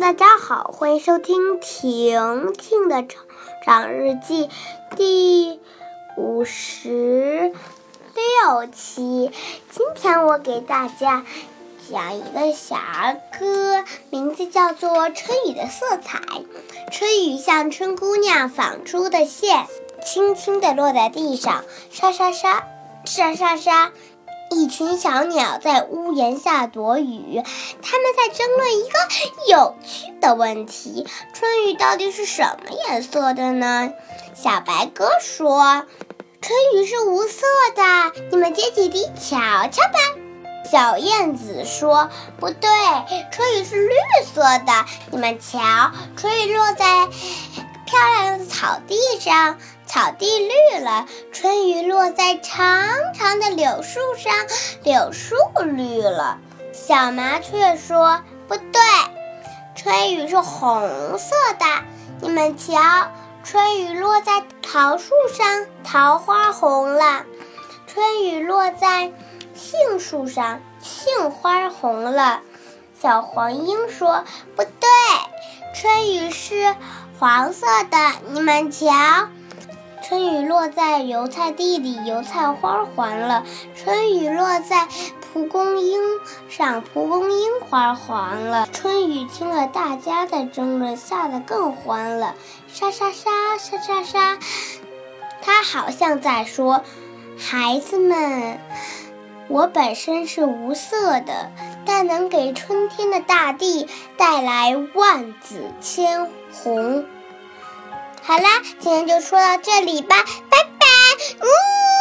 大家好，欢迎收听婷婷的成长日记第五十六期。今天我给大家讲一个小儿歌，名字叫做《春雨的色彩》。春雨像春姑娘纺出的线，轻轻地落在地上，沙沙沙，沙沙沙。一群小鸟在屋檐下躲雨，他们在争论一个有趣的问题：春雨到底是什么颜色的呢？小白鸽说：“春雨是无色的，你们接几滴瞧瞧吧。”小燕子说：“不对，春雨是绿色的，你们瞧，春雨落在漂亮的草地上。”草地绿了，春雨落在长长的柳树上，柳树绿了。小麻雀说：“不对，春雨是红色的。你们瞧，春雨落在桃树上，桃花红了；春雨落在杏树上，杏花红了。”小黄莺说：“不对，春雨是黄色的。你们瞧。”春雨落在油菜地里，油菜花黄了；春雨落在蒲公英上，蒲公英花黄了。春雨听了大家的争论，吓得更欢了，沙沙沙，沙沙沙。他好像在说：“孩子们，我本身是无色的，但能给春天的大地带来万紫千红。”好啦，今天就说到这里吧，拜拜。嗯。